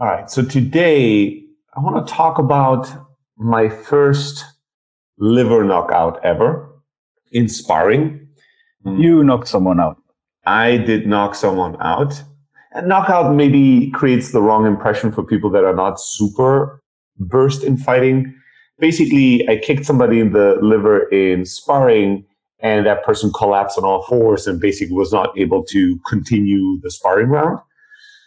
All right. So today I want to talk about my first liver knockout ever in sparring. You knocked someone out. I did knock someone out. And knockout maybe creates the wrong impression for people that are not super versed in fighting. Basically, I kicked somebody in the liver in sparring and that person collapsed on all fours and basically was not able to continue the sparring round.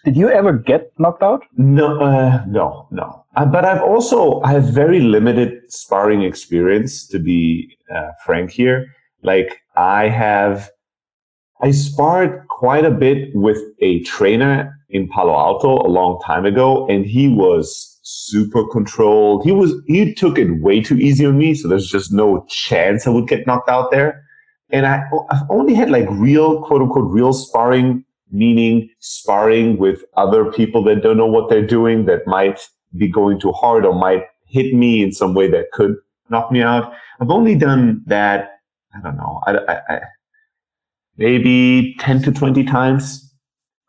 Did you ever get knocked out? No, uh, no, no. Uh, but I've also I have very limited sparring experience, to be uh, frank here. Like I have, I sparred quite a bit with a trainer in Palo Alto a long time ago, and he was super controlled. He was he took it way too easy on me, so there's just no chance I would get knocked out there. And I, I've only had like real quote unquote real sparring meaning sparring with other people that don't know what they're doing that might be going too hard or might hit me in some way that could knock me out. I've only done that, I don't know, I, I, I, maybe 10 to 20 times,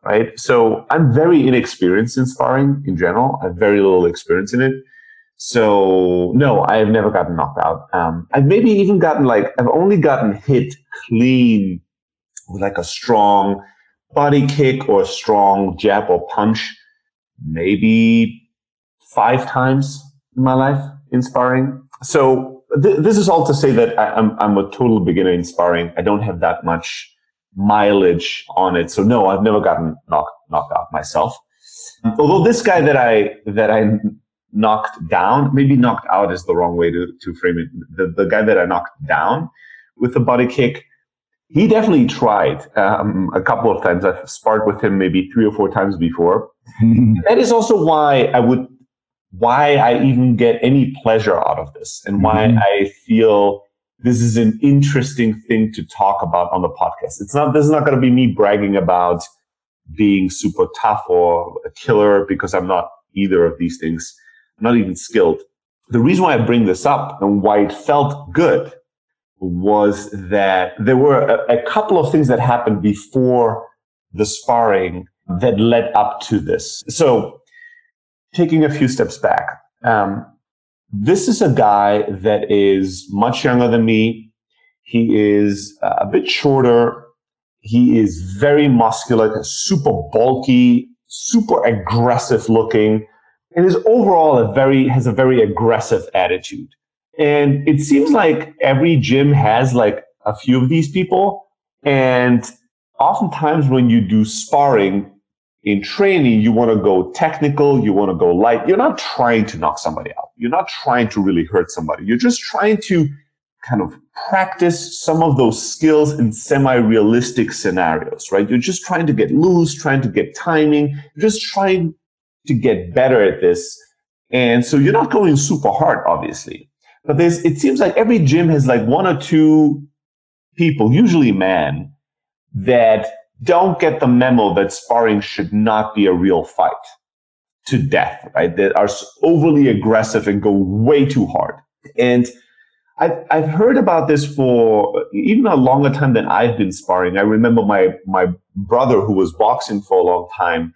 right? So I'm very inexperienced in sparring in general. I have very little experience in it. So no, I have never gotten knocked out. Um, I've maybe even gotten like, I've only gotten hit clean with like a strong body kick or strong jab or punch maybe five times in my life in sparring. So th- this is all to say that I, am I'm, I'm a total beginner in sparring. I don't have that much mileage on it. So no, I've never gotten knocked knocked out myself. Although this guy that I that I knocked down, maybe knocked out is the wrong way to, to frame it. The, the guy that I knocked down with the body kick, he definitely tried um, a couple of times. I've sparred with him maybe three or four times before. that is also why I would, why I even get any pleasure out of this, and why mm-hmm. I feel this is an interesting thing to talk about on the podcast. It's not. This is not going to be me bragging about being super tough or a killer because I'm not either of these things. I'm not even skilled. The reason why I bring this up and why it felt good was that there were a, a couple of things that happened before the sparring that led up to this. So, taking a few steps back, um, this is a guy that is much younger than me. He is a bit shorter. He is very muscular, super bulky, super aggressive looking, and is overall a very has a very aggressive attitude. And it seems like every gym has like a few of these people. And oftentimes when you do sparring in training, you want to go technical, you want to go light. You're not trying to knock somebody out. You're not trying to really hurt somebody. You're just trying to kind of practice some of those skills in semi-realistic scenarios, right? You're just trying to get loose, trying to get timing, you're just trying to get better at this. And so you're not going super hard, obviously. But there's, it seems like every gym has like one or two people, usually men, that don't get the memo that sparring should not be a real fight to death, right? That are overly aggressive and go way too hard. And I've, I've heard about this for even a longer time than I've been sparring. I remember my, my brother who was boxing for a long time.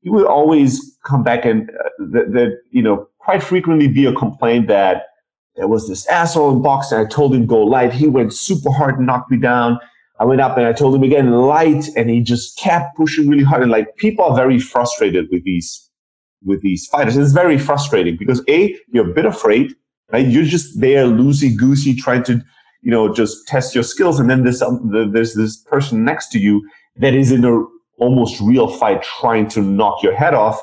He would always come back and uh, that, that, you know, quite frequently be a complaint that there was this asshole in boxing. I told him go light. He went super hard and knocked me down. I went up and I told him again light, and he just kept pushing really hard. And like people are very frustrated with these with these fighters. It's very frustrating because a you're a bit afraid, right? You're just there loosey goosey trying to you know just test your skills, and then there's um, there's this person next to you that is in a almost real fight trying to knock your head off,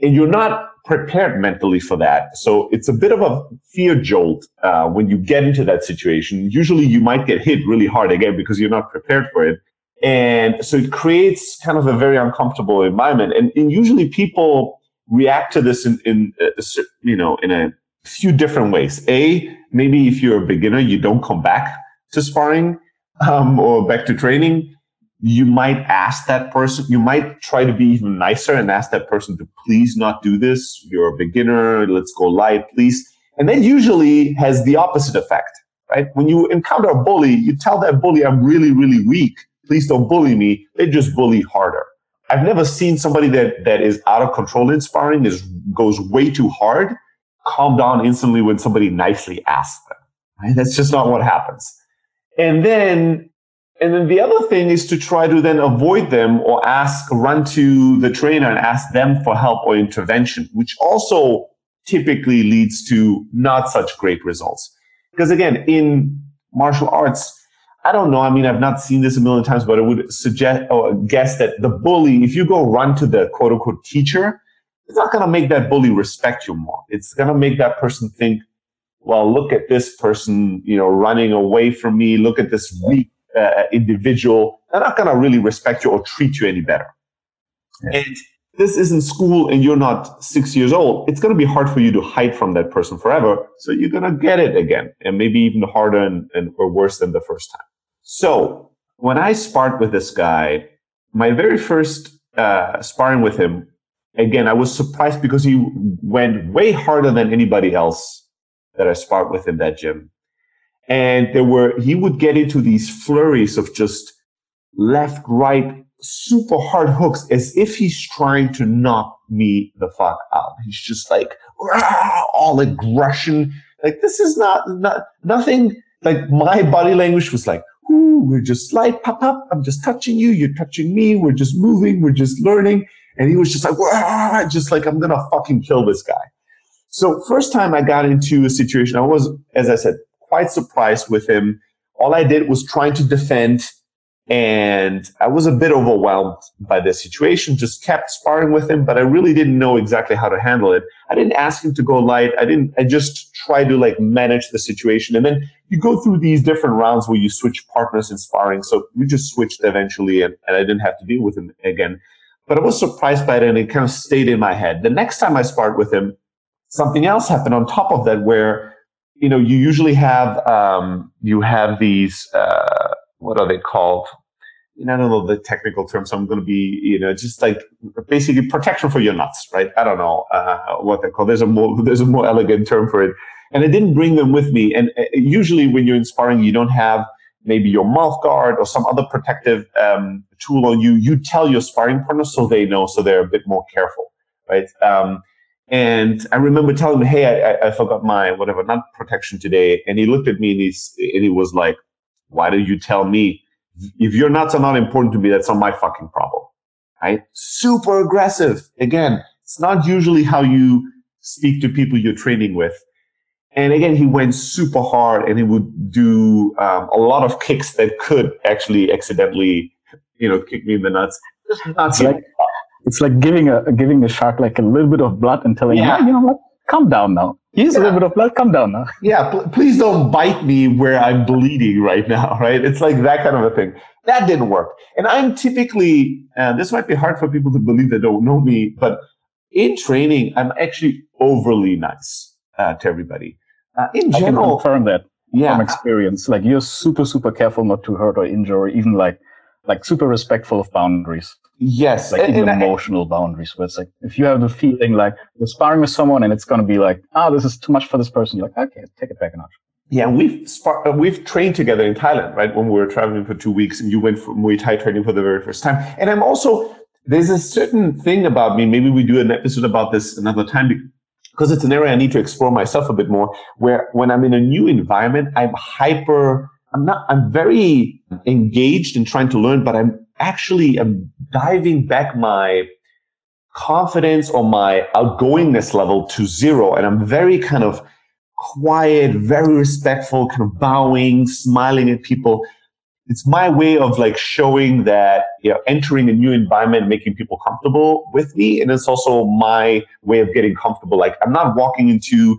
and you're not prepared mentally for that. So it's a bit of a fear jolt uh, when you get into that situation. Usually you might get hit really hard again because you're not prepared for it. And so it creates kind of a very uncomfortable environment. And, and usually people react to this in, in a, you know, in a few different ways. A, maybe if you're a beginner, you don't come back to sparring um, or back to training you might ask that person, you might try to be even nicer and ask that person to please not do this. You're a beginner. Let's go light, please. And that usually has the opposite effect, right? When you encounter a bully, you tell that bully, I'm really, really weak. Please don't bully me. They just bully harder. I've never seen somebody that that is out of control in sparring is goes way too hard, calm down instantly when somebody nicely asks them. Right? That's just not what happens. And then and then the other thing is to try to then avoid them or ask, run to the trainer and ask them for help or intervention, which also typically leads to not such great results. Because again, in martial arts, I don't know. I mean, I've not seen this a million times, but I would suggest or guess that the bully, if you go run to the quote unquote teacher, it's not going to make that bully respect you more. It's going to make that person think, well, look at this person, you know, running away from me. Look at this weak uh, individual. They're not going to really respect you or treat you any better. Yeah. And this isn't school and you're not six years old. It's going to be hard for you to hide from that person forever. So you're going to get it again and maybe even harder and, and or worse than the first time. So when I sparred with this guy, my very first uh, sparring with him, again, I was surprised because he went way harder than anybody else that I sparred with in that gym. And there were, he would get into these flurries of just left, right, super hard hooks as if he's trying to knock me the fuck out. He's just like all aggression. Like this is not not nothing. Like my body language was like, Ooh, we're just like pop up. I'm just touching you. You're touching me. We're just moving. We're just learning. And he was just like, just like I'm gonna fucking kill this guy. So first time I got into a situation, I was, as I said, quite surprised with him. All I did was trying to defend and I was a bit overwhelmed by the situation, just kept sparring with him, but I really didn't know exactly how to handle it. I didn't ask him to go light. I didn't, I just tried to like manage the situation. And then you go through these different rounds where you switch partners in sparring. So we just switched eventually and, and I didn't have to deal with him again. But I was surprised by it and it kind of stayed in my head. The next time I sparred with him, something else happened on top of that where, you know, you usually have, um, you have these, uh, what are they called? I don't know the technical terms. So I'm going to be, you know, just like basically protection for your nuts, right? I don't know uh, what they call. There's a more there's a more elegant term for it. And I didn't bring them with me. And uh, usually when you're in sparring, you don't have maybe your mouth guard or some other protective um, tool on you. You tell your sparring partner so they know, so they're a bit more careful, right? Um, and I remember telling him, "Hey, I, I forgot my whatever nut protection today." And he looked at me and he's and he was like, "Why did you tell me?" if your nuts are not important to me, that's not my fucking problem. Right? Super aggressive. Again, it's not usually how you speak to people you're training with. And again, he went super hard and he would do um, a lot of kicks that could actually accidentally, you know, kick me in the nuts. It's like, it's like giving a giving a shark like a little bit of blood and telling yeah. him, you know what, calm down now. Here's yeah. a little bit of blood. Come down now. Yeah, pl- please don't bite me where I'm bleeding right now, right? It's like that kind of a thing. That didn't work. And I'm typically, and this might be hard for people to believe that don't know me, but in training, I'm actually overly nice uh, to everybody. Uh, in general, I can confirm that yeah, from experience. Like you're super, super careful not to hurt or injure, or even like like super respectful of boundaries. Yes, like and, even and emotional I, boundaries. Where it's like if you have the feeling like you're sparring with someone and it's going to be like, oh, this is too much for this person. You're like, okay, take it back a notch. Yeah, we've spar- uh, we've trained together in Thailand, right? When we were traveling for two weeks, and you went for Muay Thai training for the very first time. And I'm also there's a certain thing about me. Maybe we do an episode about this another time because it's an area I need to explore myself a bit more. Where when I'm in a new environment, I'm hyper. I'm not. I'm very engaged in trying to learn, but I'm actually am diving back my confidence or my outgoingness level to zero. And I'm very kind of quiet, very respectful, kind of bowing, smiling at people. It's my way of like showing that, you know, entering a new environment, making people comfortable with me. And it's also my way of getting comfortable. Like I'm not walking into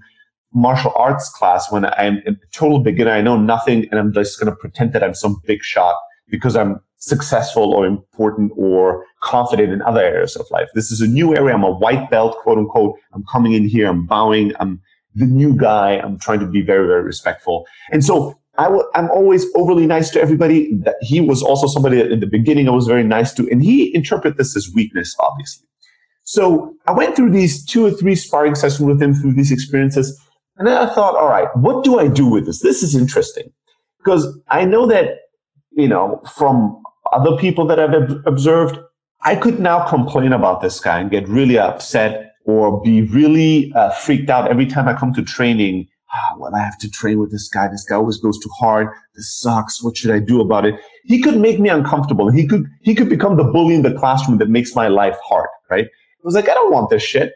martial arts class when I'm a total beginner. I know nothing and I'm just going to pretend that I'm some big shot because I'm successful or important or confident in other areas of life. This is a new area. I'm a white belt, quote unquote. I'm coming in here. I'm bowing. I'm the new guy. I'm trying to be very, very respectful. And so i w- I'm always overly nice to everybody. That he was also somebody that in the beginning I was very nice to, and he interpreted this as weakness, obviously. So I went through these two or three sparring sessions with him through these experiences. And then I thought, all right, what do I do with this? This is interesting because I know that, you know, from other people that I've observed, I could now complain about this guy and get really upset or be really uh, freaked out every time I come to training. Ah, well, I have to train with this guy. This guy always goes too hard. This sucks. What should I do about it? He could make me uncomfortable. He could he could become the bully in the classroom that makes my life hard. Right? I was like, I don't want this shit.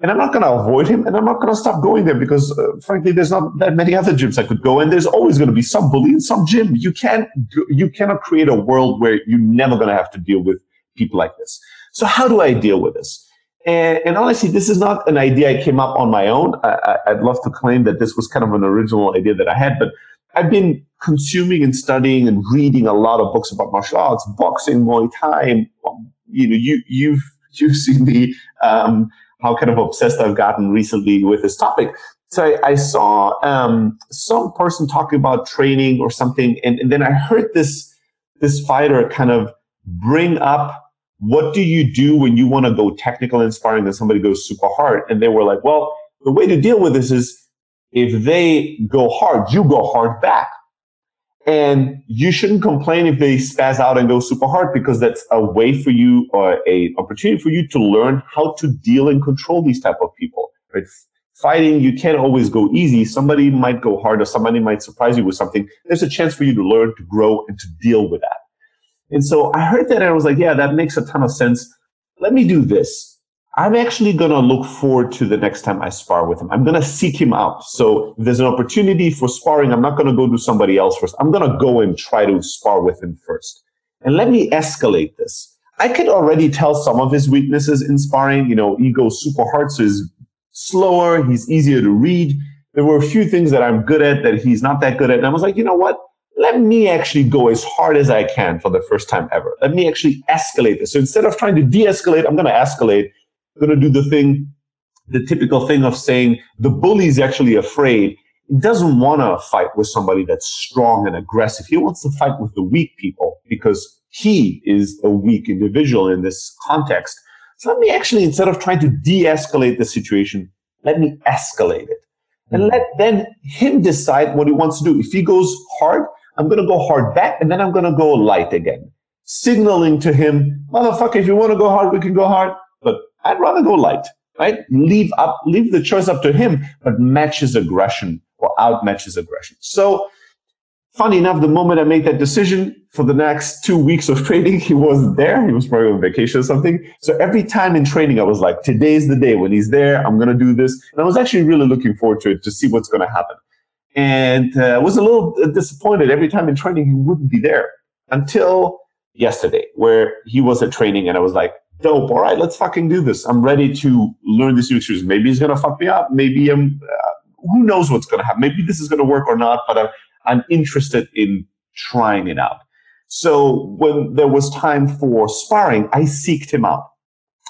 And I'm not going to avoid him and I'm not going to stop going there because, uh, frankly, there's not that many other gyms I could go. And there's always going to be some bully in some gym. You can't, you cannot create a world where you're never going to have to deal with people like this. So how do I deal with this? And, and honestly, this is not an idea I came up on my own. I, I'd love to claim that this was kind of an original idea that I had, but I've been consuming and studying and reading a lot of books about martial arts, boxing, Muay Thai. You know, you, you've, you've seen me, um, how kind of obsessed I've gotten recently with this topic. So I, I saw um, some person talking about training or something, and, and then I heard this this fighter kind of bring up what do you do when you want to go technical and sparring and somebody goes super hard, and they were like, well, the way to deal with this is if they go hard, you go hard back. And you shouldn't complain if they spaz out and go super hard because that's a way for you or a opportunity for you to learn how to deal and control these type of people. Right? Fighting, you can't always go easy. Somebody might go hard or somebody might surprise you with something. There's a chance for you to learn, to grow, and to deal with that. And so I heard that and I was like, yeah, that makes a ton of sense. Let me do this. I'm actually going to look forward to the next time I spar with him. I'm going to seek him out. So if there's an opportunity for sparring, I'm not going to go to somebody else first. I'm going to go and try to spar with him first. And let me escalate this. I could already tell some of his weaknesses in sparring. You know, he goes super hard, so he's slower, he's easier to read. There were a few things that I'm good at that he's not that good at. And I was like, you know what? Let me actually go as hard as I can for the first time ever. Let me actually escalate this. So instead of trying to de escalate, I'm going to escalate going to do the thing, the typical thing of saying the bully is actually afraid. He doesn't want to fight with somebody that's strong and aggressive. He wants to fight with the weak people because he is a weak individual in this context. So let me actually, instead of trying to de-escalate the situation, let me escalate it. And let then him decide what he wants to do. If he goes hard, I'm going to go hard back and then I'm going to go light again. Signaling to him, motherfucker, if you want to go hard, we can go hard. But I'd rather go light, right? Leave up, leave the choice up to him, but match his aggression or outmatch his aggression. So, funny enough, the moment I made that decision for the next two weeks of training, he wasn't there. He was probably on vacation or something. So every time in training, I was like, today's the day when he's there. I'm going to do this. And I was actually really looking forward to it to see what's going to happen. And uh, I was a little disappointed every time in training he wouldn't be there until yesterday, where he was at training and I was like, dope. All right, let's fucking do this. I'm ready to learn this new experience. Maybe he's gonna fuck me up. Maybe I'm. Uh, who knows what's gonna happen? Maybe this is gonna work or not. But I'm I'm interested in trying it out. So when there was time for sparring, I seeked him out,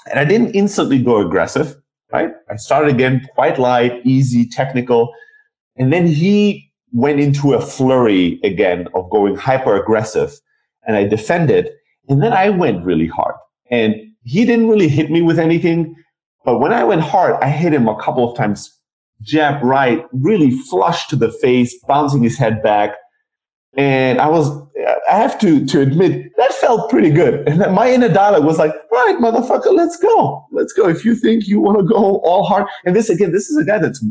and I didn't instantly go aggressive. Right? I started again quite light, easy, technical, and then he went into a flurry again of going hyper aggressive, and I defended, and then I went really hard. And he didn't really hit me with anything. But when I went hard, I hit him a couple of times, jab right, really flush to the face, bouncing his head back. And I was, I have to, to admit, that felt pretty good. And my inner dialogue was like, right, motherfucker, let's go. Let's go. If you think you want to go all hard. And this, again, this is a guy that's,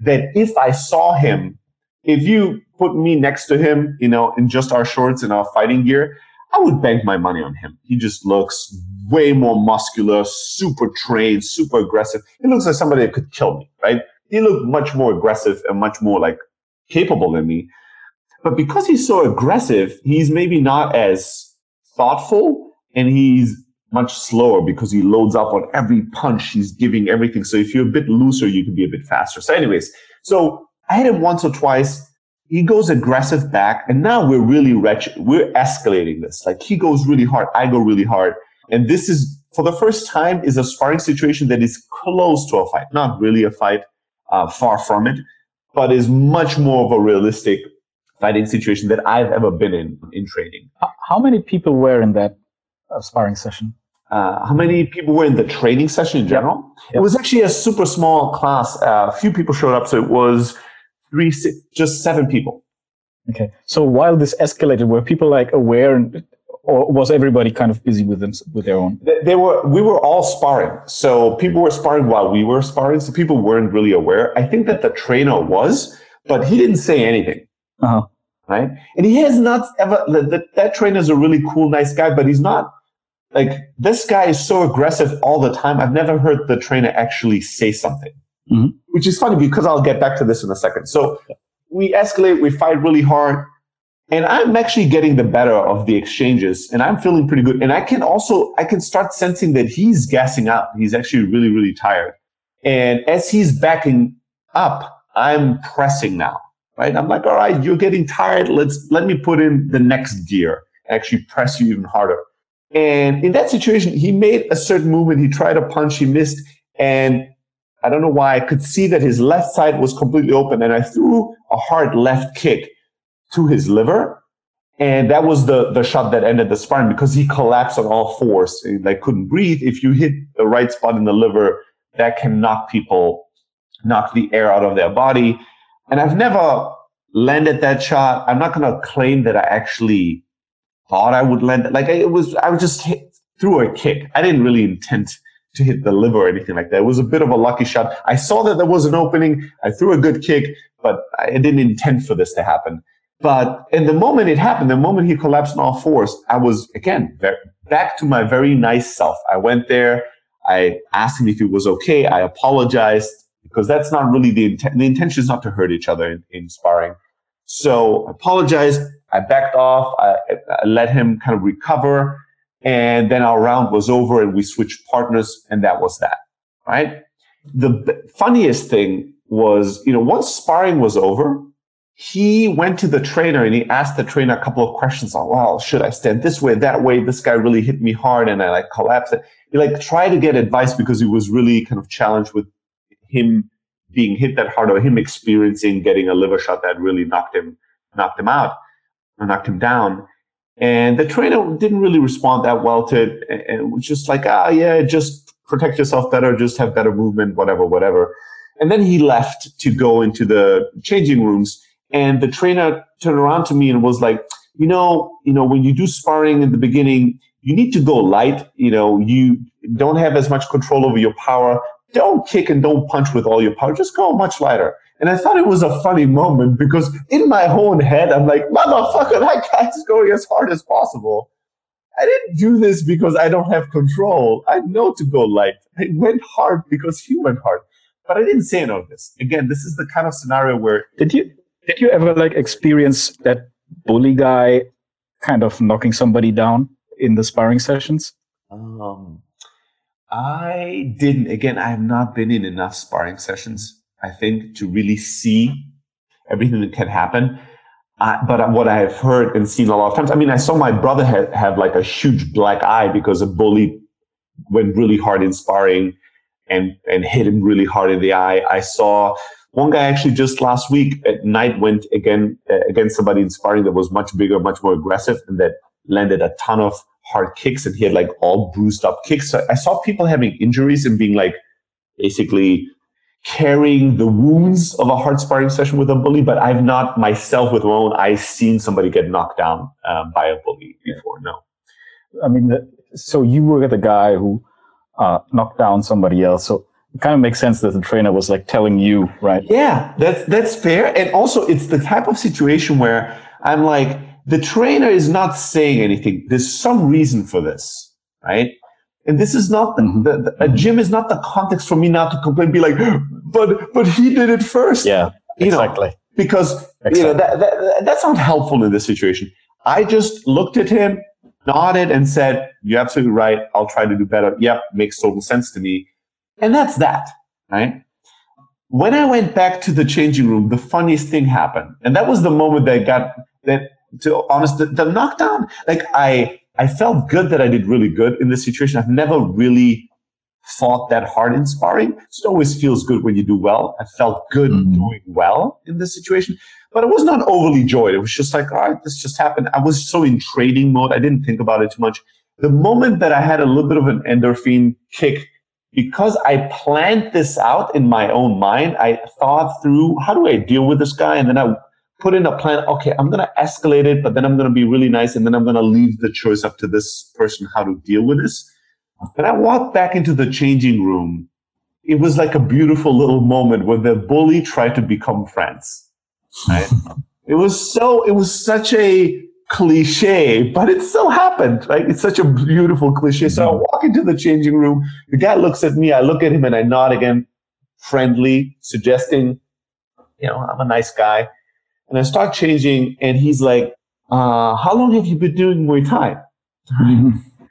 that if I saw him, if you put me next to him, you know, in just our shorts and our fighting gear, I would bank my money on him. He just looks way more muscular, super trained, super aggressive. He looks like somebody that could kill me, right? He looked much more aggressive and much more like capable than me. But because he's so aggressive, he's maybe not as thoughtful and he's much slower because he loads up on every punch. He's giving everything. So if you're a bit looser, you can be a bit faster. So anyways, so I hit him once or twice he goes aggressive back and now we're really wretched. We're escalating this. Like he goes really hard i go really hard. And this is for the first time is a sparring situation that is close to a fight. Not really a fight uh, far from it but is much more of a realistic fighting situation that i've ever been in in training. How many people were in that uh, sparring session? Uh, how many people were in the training session in general? Yep. Yep. it was actually a super small class. Uh, a few people showed up so it was three, six, just seven people. Okay. So while this escalated, were people like aware or was everybody kind of busy with them with their own? They, they were. We were all sparring, so people were sparring while we were sparring. So people weren't really aware. I think that the trainer was, but he didn't say anything. Uh-huh. Right, and he has not ever. That, that trainer is a really cool, nice guy, but he's not like this guy is so aggressive all the time. I've never heard the trainer actually say something, mm-hmm. which is funny because I'll get back to this in a second. So we escalate, we fight really hard, and I'm actually getting the better of the exchanges, and I'm feeling pretty good. And I can also I can start sensing that he's gassing out. He's actually really really tired, and as he's backing up, I'm pressing now. Right, I'm like, all right, you're getting tired. Let's let me put in the next gear. Actually, press you even harder and in that situation, he made a certain movement. He tried a punch, he missed. And I don't know why I could see that his left side was completely open. And I threw a hard left kick to his liver. And that was the, the shot that ended the sparring because he collapsed on all fours. and like couldn't breathe. If you hit the right spot in the liver, that can knock people, knock the air out of their body. And I've never landed that shot. I'm not going to claim that I actually thought I would land. it. Like it was, I was just hit through a kick. I didn't really intend to hit the liver or anything like that. It was a bit of a lucky shot. I saw that there was an opening. I threw a good kick, but I didn't intend for this to happen. But in the moment it happened, the moment he collapsed on all fours, I was again very, back to my very nice self. I went there. I asked him if he was okay. I apologized because that's not really the intent. The intention is not to hurt each other in, in sparring. So I apologized. I backed off. I, I let him kind of recover. And then our round was over and we switched partners and that was that. Right. The b- funniest thing was, you know, once sparring was over, he went to the trainer and he asked the trainer a couple of questions on, well, should I stand this way, that way? This guy really hit me hard and I like collapsed. He like tried to get advice because he was really kind of challenged with him being hit that hard or him experiencing getting a liver shot that really knocked him, knocked him out knocked him down. And the trainer didn't really respond that well to it. And was just like, ah, yeah, just protect yourself better, just have better movement, whatever, whatever. And then he left to go into the changing rooms. And the trainer turned around to me and was like, you know, you know, when you do sparring in the beginning, you need to go light. You know, you don't have as much control over your power. Don't kick and don't punch with all your power. Just go much lighter. And I thought it was a funny moment because in my own head, I'm like, motherfucker, that guy's going as hard as possible. I didn't do this because I don't have control. I know to go light. I went hard because he went hard. But I didn't say any of this. Again, this is the kind of scenario where did you did you ever like experience that bully guy kind of knocking somebody down in the sparring sessions? Um, I didn't. Again, I have not been in enough sparring sessions I think, to really see everything that can happen. Uh, but what I have heard and seen a lot of times, I mean, I saw my brother ha- have like a huge black eye because a bully went really hard in sparring and, and hit him really hard in the eye. I saw one guy actually just last week at night went again uh, against somebody in sparring that was much bigger, much more aggressive, and that landed a ton of hard kicks, and he had like all bruised up kicks. So I saw people having injuries and being like basically carrying the wounds of a hard sparring session with a bully, but I've not myself with my own eyes seen somebody get knocked down um, by a bully before. No. I mean, so you were the guy who uh, knocked down somebody else. So it kind of makes sense that the trainer was like telling you, right? Yeah, that's that's fair. And also, it's the type of situation where I'm like, the trainer is not saying anything. There's some reason for this, right? And this is not the, mm-hmm. the, the, a gym is not the context for me now to complain, be like, but but he did it first. Yeah, you exactly. Know, because exactly. you know that, that that's not helpful in this situation. I just looked at him, nodded, and said, "You're absolutely right. I'll try to do better." Yep, makes total sense to me. And that's that, right? When I went back to the changing room, the funniest thing happened, and that was the moment that got that. To honest, the, the knockdown, like I I felt good that I did really good in this situation. I've never really fought that hard in sparring. So it always feels good when you do well. I felt good mm-hmm. doing well in this situation, but I was not overly joyed. It was just like, all right, this just happened. I was so in trading mode. I didn't think about it too much. The moment that I had a little bit of an endorphin kick, because I planned this out in my own mind, I thought through how do I deal with this guy? And then I put in a plan. Okay, I'm gonna escalate it, but then I'm gonna be really nice, and then I'm gonna leave the choice up to this person how to deal with this. And I walked back into the changing room. It was like a beautiful little moment where the bully tried to become friends. Right? it was so. It was such a cliche, but it still happened. Right? It's such a beautiful cliche. So I mm-hmm. walk into the changing room. The guy looks at me. I look at him, and I nod again, friendly, suggesting, you know, I'm a nice guy. And I start changing, and he's like, uh, "How long have you been doing Muay Thai?"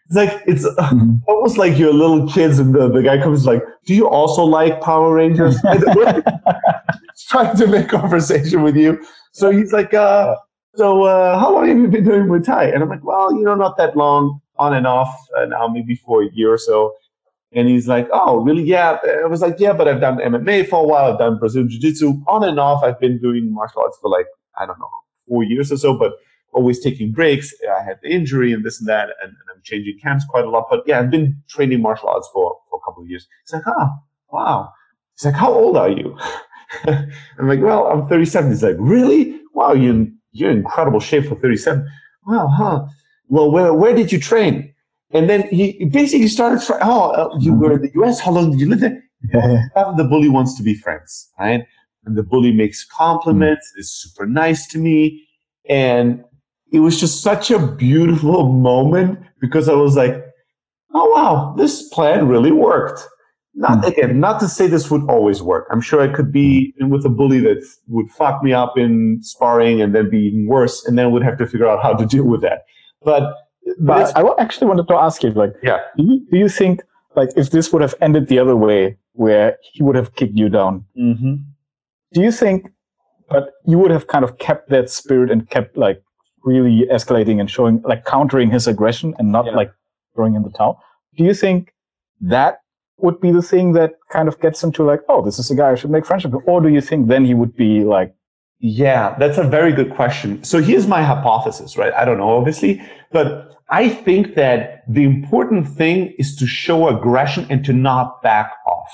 It's like it's Mhm. almost like you're little kids, and the, the guy comes like, "Do you also like Power Rangers?" trying to make conversation with you. So he's like, uh, "So uh, how long have you been doing Muay Thai?" And I'm like, "Well, you know, not that long, on and off, uh, now maybe for a year or so." And he's like, "Oh, really? Yeah." I was like, "Yeah, but I've done MMA for a while. I've done Brazilian Jiu-Jitsu on and off. I've been doing martial arts for like I don't know four years or so, but." always taking breaks. I had the injury and this and that, and, and I'm changing camps quite a lot. But yeah, I've been training martial arts for, for a couple of years. He's like, ah, wow. He's like, how old are you? I'm like, well, I'm 37. He's like, really? Wow, you're in, you're in incredible shape for 37. Wow, huh? Well, where, where did you train? And then he basically started, tra- oh, uh, you mm-hmm. were in the US. How long did you live there? Yeah. The bully wants to be friends, right? And the bully makes compliments, mm. is super nice to me. And it was just such a beautiful moment because I was like, oh wow, this plan really worked. Not mm. again, not to say this would always work. I'm sure I could be mm. in with a bully that would fuck me up in sparring and then be even worse, and then would have to figure out how to deal with that. But, but I actually wanted to ask you, like, yeah, do you, do you think, like, if this would have ended the other way, where he would have kicked you down, hmm do you think, but you would have kind of kept that spirit and kept like really escalating and showing, like, countering his aggression and not Yeah. like throwing in the towel? Do you think that would be the thing that kind of gets him to like, oh, this is a guy I should make friendship with, or do you think then he would be like, Yeah, that's a very good question. So here's my hypothesis, right? I don't know, obviously, but I think that the important thing is to show aggression and to not back off,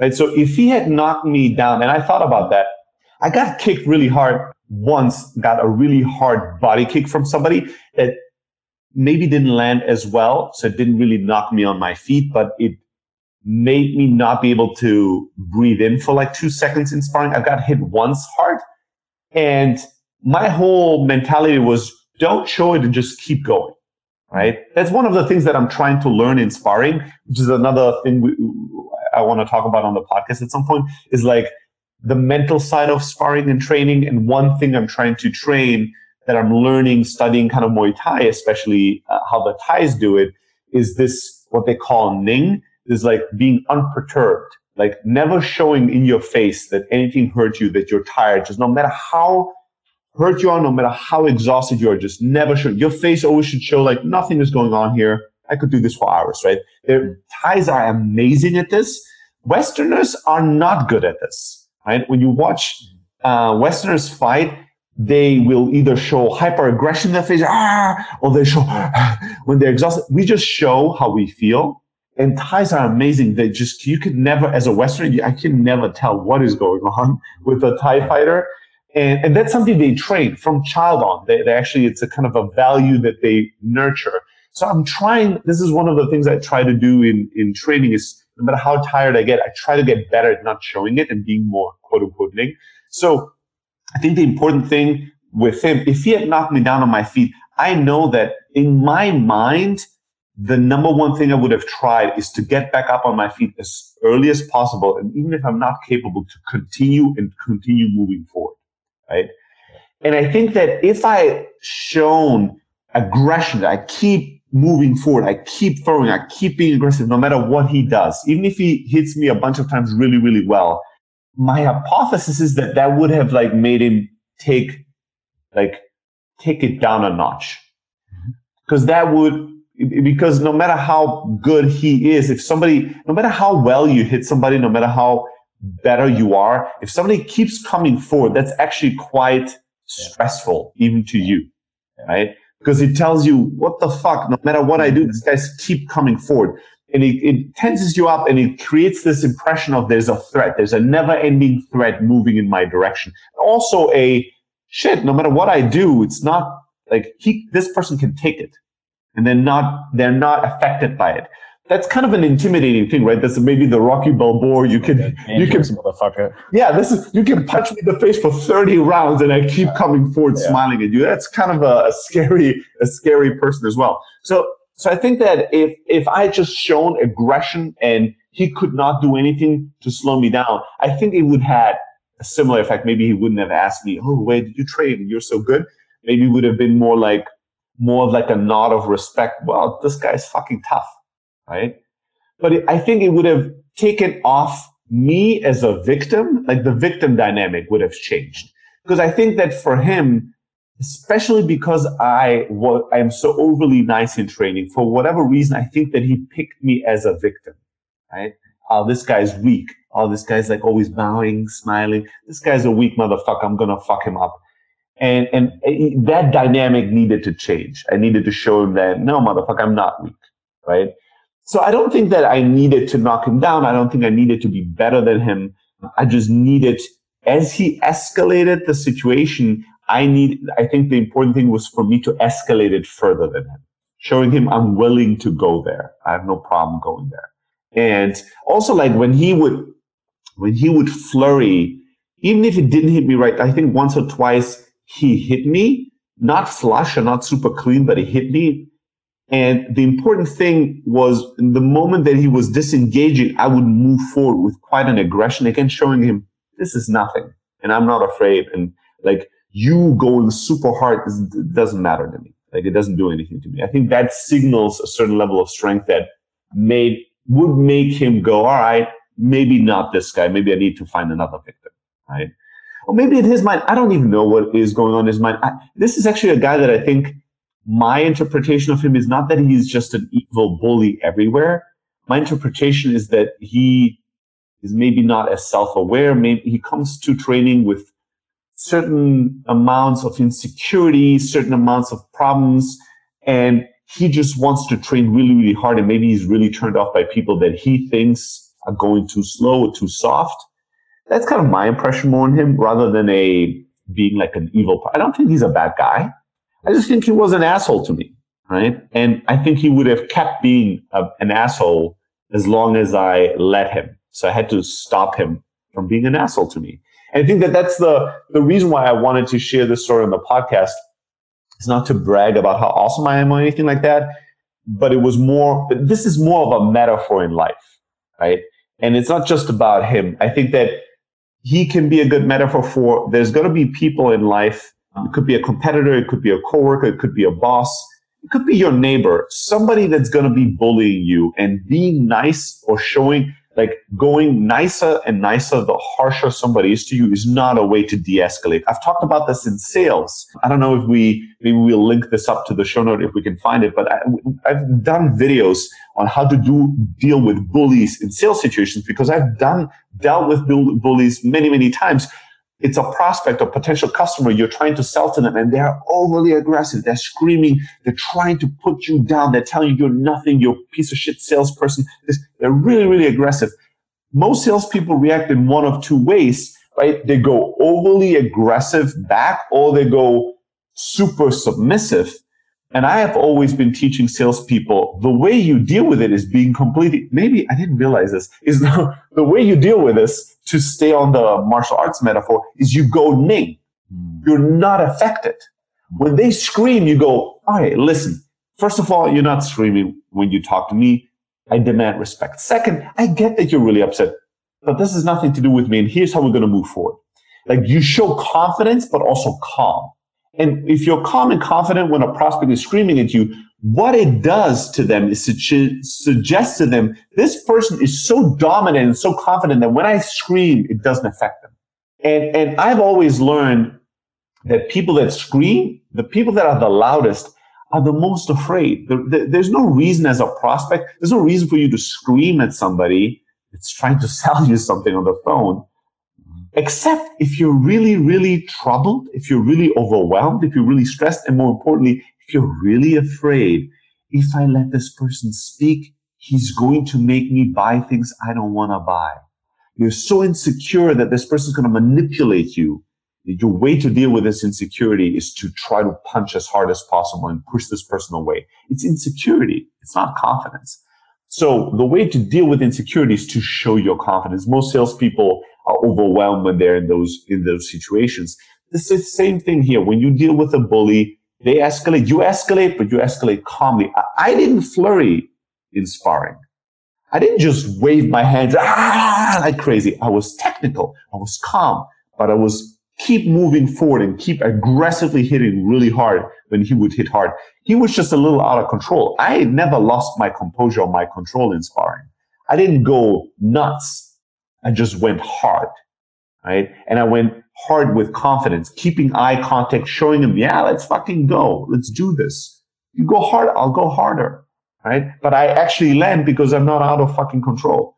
right? So if he had knocked me down, and I thought about that, I got kicked really hard once, got a really hard body kick from somebody that maybe didn't land as well. So it didn't really knock me on my feet, but it made me not be able to breathe in for like two seconds in sparring. I got hit once hard and my whole mentality was don't show it and just keep going. Right. That's one of the things that I'm trying to learn in sparring, which is another thing we, I want to talk about on the podcast at some point is like the mental side of sparring and training. And one thing I'm trying to train that I'm learning, studying kind of Muay Thai, especially uh, how the Thais do it, is this what they call Ning, is like being unperturbed, like never showing in your face that anything hurt you, that you're tired, just no matter how hurt you are, no matter how exhausted you are, just never show. Your face always should show like nothing is going on here. I could do this for hours, right? Their Thais are amazing at this. Westerners are not good at this, right? When you watch uh, Westerners fight, they will either show hyper aggression in their face, ah, or they show when they're exhausted. We just show how we feel. And Thais are amazing. They just, you could never, as a Westerner, I can never tell what is going on with a Thai fighter. And, and that's something they train from child on. They, they actually, it's a kind of a value that they nurture. So I'm trying, this is one of the things I try to do in, in training is no matter how tired I get, I try to get better at not showing it and being more quote unquote ning. So I think the important thing with him, if he had knocked me down on my feet, I know that in my mind, the number one thing I would have tried is to get back up on my feet as early as possible. And even if I'm not capable, to continue and continue moving forward. Right. And I think that if I shown aggression, I keep moving forward, I keep throwing, I keep being aggressive no matter what he does, even if he hits me a bunch of times really, really well, my hypothesis is that that would have like made him take like take it down a notch mm-hmm. because that would because no matter how good he is if somebody no matter how well you hit somebody no matter how better you are if somebody keeps coming forward that's actually quite stressful even to you right? Because it tells you what the fuck? No matter what i do these guys keep coming forward. And it, it tenses you up and it creates this impression of there's a threat. There's a never ending threat moving in my direction. Also a shit, no matter what I do, it's not like he, this person can take it and they're not, they're not affected by it. That's kind of an intimidating thing, right? That's maybe the Rocky Balboa. You can, you can, motherfucker. Yeah, this is, you can punch me in the face for 30 rounds and I keep coming forward yeah. smiling at you. That's kind of a, a scary, a scary person as well. So, so I think that if, if I just shown aggression and he could not do anything to slow me down, I think it would have a similar effect. Maybe he wouldn't have asked me, "Oh, where did you train? You're so good." Maybe it would have been more like more of like a nod of respect. Well, this guy's fucking tough, right? But it, I think it would have taken off me as a victim. Like the victim dynamic would have changed because I think that for him, especially because I was I am so overly nice in training for whatever reason, I think that he picked me as a victim, right? Oh, this guy's weak oh, this guy's like always bowing, smiling. This guy's a weak motherfucker. I'm going to fuck him up. And, and eh, eh, that dynamic needed to change. I needed to show him that, no, motherfucker, I'm not weak. Right. So I don't think that I needed to knock him down. I don't think I needed to be better than him. I just needed, as he escalated the situation, I need, I think the important thing was for me to escalate it further than him, showing him I'm willing to go there. I have no problem going there. And also like when he would when he would flurry, even if it didn't hit me right, I think once or twice he hit me, not flush and not super clean, but he hit me. And the important thing was the moment that he was disengaging, I would move forward with quite an aggression, again, showing him this is nothing and I'm not afraid. And like you going super hard doesn't matter to me. Like it doesn't do anything to me. I think that signals a certain level of strength that made, would make him go, all right, maybe not this guy. Maybe I need to find another victim, right? Or maybe in his mind, I don't even know what is going on in his mind. I, this is actually a guy that I think my interpretation of him is not that he's just an evil bully everywhere. My interpretation is that he is maybe not as self-aware. Maybe he comes to training with certain amounts of insecurity, certain amounts of problems, and he just wants to train really, really hard. And maybe he's really turned off by people that he thinks are going too slow or too soft. That's kind of my impression more on him rather than a being like an evil. I don't think he's a bad guy. I just think he was an asshole to me, right? And I think he would have kept being a, an asshole as long as I let him. So I had to stop him from being an asshole to me. And I think that that's the, the reason why I wanted to share this story on the podcast. It's not to brag about how awesome I am or anything like that, but it was more, this is more of a metaphor in life, right? And it's not just about him. I think that he can be a good metaphor for there's going to be people in life. Um, it could be a competitor, it could be a coworker, it could be a boss, it could be your neighbor, somebody that's going to be bullying you and being nice or showing like going nicer and nicer the harsher somebody is to you is not a way to de-escalate. I've talked about this in sales. I don't know if we maybe we'll link this up to the show note if we can find it but I, have done videos on how to do deal with bullies in sales situations because i've done dealt with bullies many many times it's a prospect or potential customer you're trying to sell to them and they're overly aggressive. They're screaming. They're trying to put you down. They're telling you you're nothing. You're a piece of shit salesperson. They're really really aggressive. Most salespeople react in one of two ways right? They go overly aggressive back or they go super submissive and I have always been teaching salespeople the way you deal with it is being completely, maybe I didn't realize this, is the, the way you deal with this to stay on the martial arts metaphor is you go ning. Hmm. You're not affected. When they scream, you go, all right, listen. First of all, you're not screaming when you talk to me. I demand respect. Second, I get that you're really upset, but this has nothing to do with me. And here's how we're going to move forward. Like you show confidence, but also calm. And if you're calm and confident when a prospect is screaming at you, what it does to them is to suggest to them this person is so dominant and so confident that when I scream, it doesn't affect them. And, and I've always learned that people that scream, the people that are the loudest, are the most afraid. there's no reason as a prospect, there's no reason for you to scream at somebody that's trying to sell you something on the phone except if you're really, really troubled, if you're really overwhelmed, if you're really stressed, and more importantly, if you're really afraid, if I let this person speak, he's going to make me buy things I don't want to buy. You're so insecure that this person's going to manipulate you. your way to deal with this insecurity is to try to punch as hard as possible and push this person away. It's insecurity. It's not confidence. So the way to deal with insecurity is to show your confidence. Most salespeople are overwhelmed when they're in those in those situations. The same thing here. When you deal with a bully, they escalate. You escalate, but you escalate calmly. I, I didn't flurry in sparring. I didn't just wave my hands ah, like crazy. I was technical. I was calm, but I was keep moving forward and keep aggressively hitting really hard when he would hit hard. He was just a little out of control. I never lost my composure or my control in sparring. I didn't go nuts. I just went hard, right? And I went hard with confidence, keeping eye contact, showing him, yeah, let's fucking go. Let's do this. You go hard, I'll go harder, right? But I actually land because I'm not out of fucking control.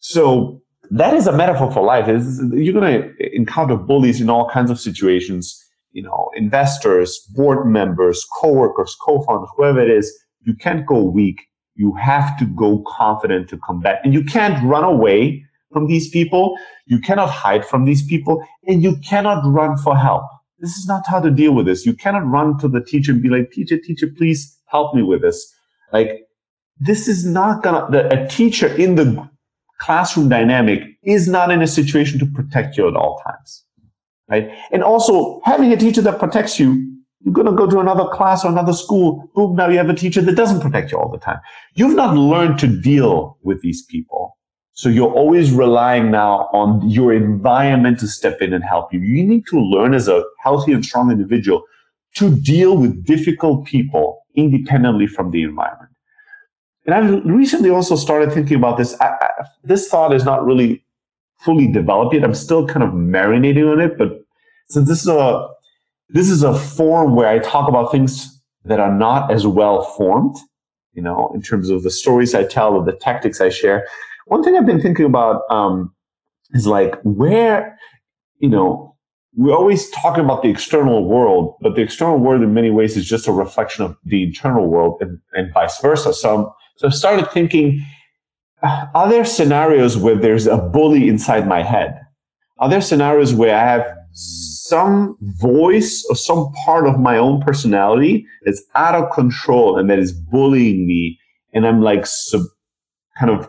So that is a metaphor for life. It's, you're to encounter bullies in all kinds of situations. You know, investors, board members, coworkers, co-founders, whoever it is. You can't go weak. You have to go confident to combat, and you can't run away from these people. You cannot hide from these people, and you cannot run for help. This is not how to deal with this. You cannot run to the teacher and be like, "Teacher, teacher, please help me with this." Like, this is not gonna. The, a teacher in the classroom dynamic is not in a situation to protect you at all times. Right? And also having a teacher that protects you, you're going to go to another class or another school. Boom, now you have a teacher that doesn't protect you all the time. You've not learned to deal with these people. So you're always relying now on your environment to step in and help you. You need to learn as a healthy and strong individual to deal with difficult people independently from the environment. And I've recently also started thinking about this. I, I, this thought is not really fully developed yet. I'm still kind of marinating on it, but since this is a this is a forum where I talk about things that are not as well formed, you know, in terms of the stories I tell or the tactics I share. One thing I've been thinking about um, is like where, you know, we're always talking about the external world, but the external world in many ways is just a reflection of the internal world and, and vice versa. So I'm so I started thinking, are there scenarios where there's a bully inside my head? Are there scenarios where I have some voice or some part of my own personality that's out of control and that is bullying me? And I'm like sub, kind of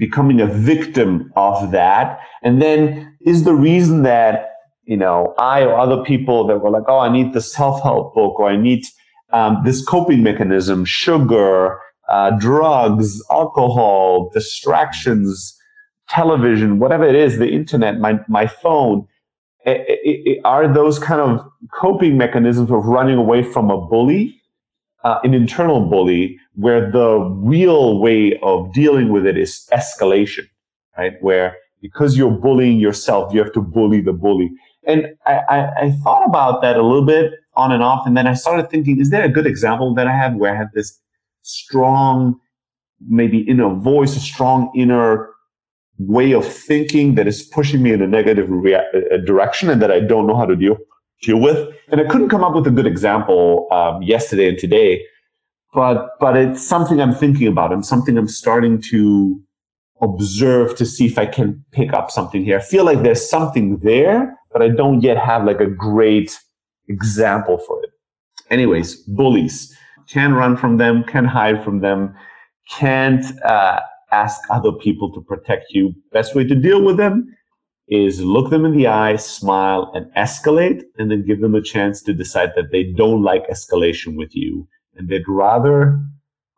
becoming a victim of that. And then is the reason that, you know, I or other people that were like, oh, I need the self help book or I need um, this coping mechanism, sugar, uh, drugs, alcohol, distractions, television, whatever it is, the internet, my, my phone, it, it, it, are those kind of coping mechanisms of running away from a bully, uh, an internal bully, where the real way of dealing with it is escalation, right? Where because you're bullying yourself, you have to bully the bully. And I, I, I thought about that a little bit on and off, and then I started thinking, is there a good example that I have where I have this strong, maybe inner voice, a strong inner way of thinking that is pushing me in a negative rea- direction and that I don't know how to deal deal with. And I couldn't come up with a good example um, yesterday and today, but but it's something I'm thinking about and something I'm starting to observe to see if I can pick up something here. I feel like there's something there, but I don't yet have like a great example for it. Anyways, bullies can run from them, can hide from them, can't uh, ask other people to protect you. Best way to deal with them is look them in the eye, smile, and escalate, and then give them a chance to decide that they don't like escalation with you, and they'd rather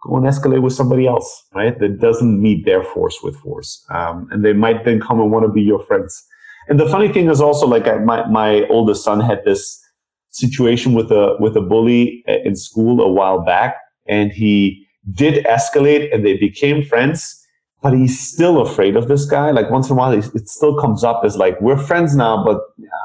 go and escalate with somebody else, right? That doesn't meet their force with force, um, and they might then come and want to be your friends. And the funny thing is also like I, my my oldest son had this situation with a with a bully in school a while back, and he did escalate, and they became friends. But he's still afraid of this guy. Like once in a while, it still comes up as like we're friends now, but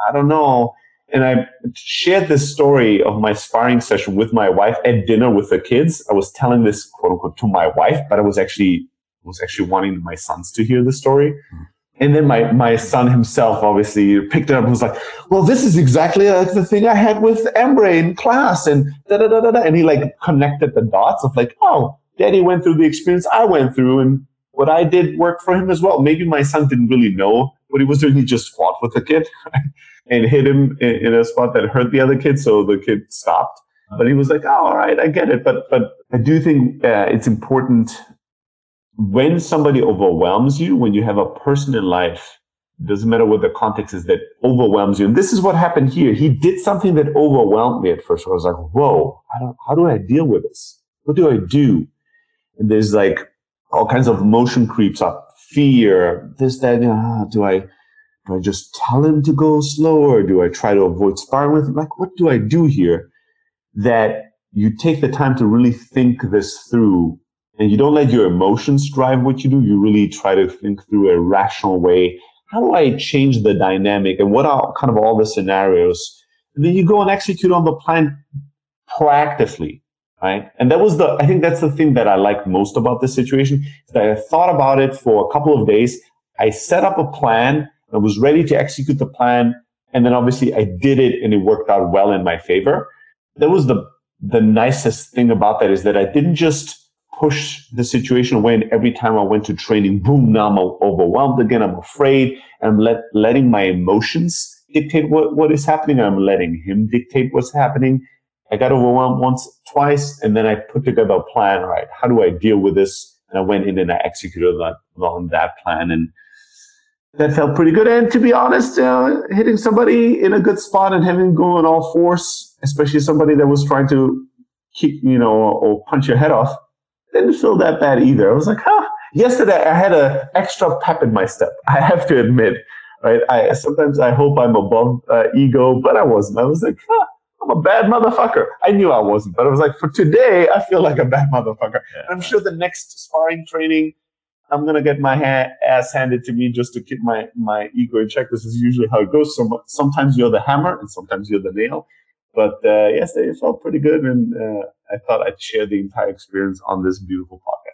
I don't know. And I shared this story of my sparring session with my wife at dinner with the kids. I was telling this quote unquote to my wife, but I was actually was actually wanting my sons to hear the story. Mm-hmm. And then my, my son himself obviously picked it up and was like, well, this is exactly like the thing I had with Emre in class and da da da da da. And he like connected the dots of like, oh, daddy went through the experience I went through and what I did worked for him as well. Maybe my son didn't really know what he was doing, he just fought with the kid and hit him in, in, a spot that hurt the other kid. So the kid stopped. But he was like, oh, all right, I get it. But, but I do think uh, it's important when somebody overwhelms you, when you have a person in life, doesn't matter what the context is, that overwhelms you. And this is what happened here. He did something that overwhelmed me at first. I was like, whoa, how do I deal with this? What do I do? And there's like all kinds of emotion creeps up, fear, this, that, know, ah, do I, do I just tell him to go slower? Do I try to avoid sparring with him? Like, what do I do here? That you take the time to really think this through and you don't let your emotions drive what you do. You really try to think through a rational way. How do I change the dynamic and what are kind of all the scenarios? And then you go and execute on the plan proactively right? And that was the, I think that's the thing that I like most about this situation is that I thought about it for a couple of days. I set up a plan. I was ready to execute the plan. And then obviously I did it and it worked out well in my favor. That was the, the nicest thing about that is that I didn't just push the situation away. And every time I went to training, boom, now I'm overwhelmed again. I'm afraid. I'm let, letting my emotions dictate what, what is happening. I'm letting him dictate what's happening. I got overwhelmed once, twice, and then I put together a plan. Right, how do I deal with this? And I went in and I executed that on that plan, and that felt pretty good. And to be honest, uh, hitting somebody in a good spot and having go on all fours, especially somebody that was trying to kick, you know, or punch your head off, didn't feel that bad either. I was like, huh. Yesterday, I had an extra pep in my step. I have to admit, right? I sometimes I hope I'm above uh, ego, but I wasn't. I was like, huh I'm a bad motherfucker. I knew I wasn't, but I was like, for today, I feel like a bad motherfucker. Yeah. I'm sure the next sparring training, I'm gonna get my ha- ass handed to me just to keep my my ego in check. This is usually how it goes. So sometimes you're the hammer, and sometimes you're the nail. But uh, yes, it felt pretty good, and uh, I thought I'd share the entire experience on this beautiful podcast.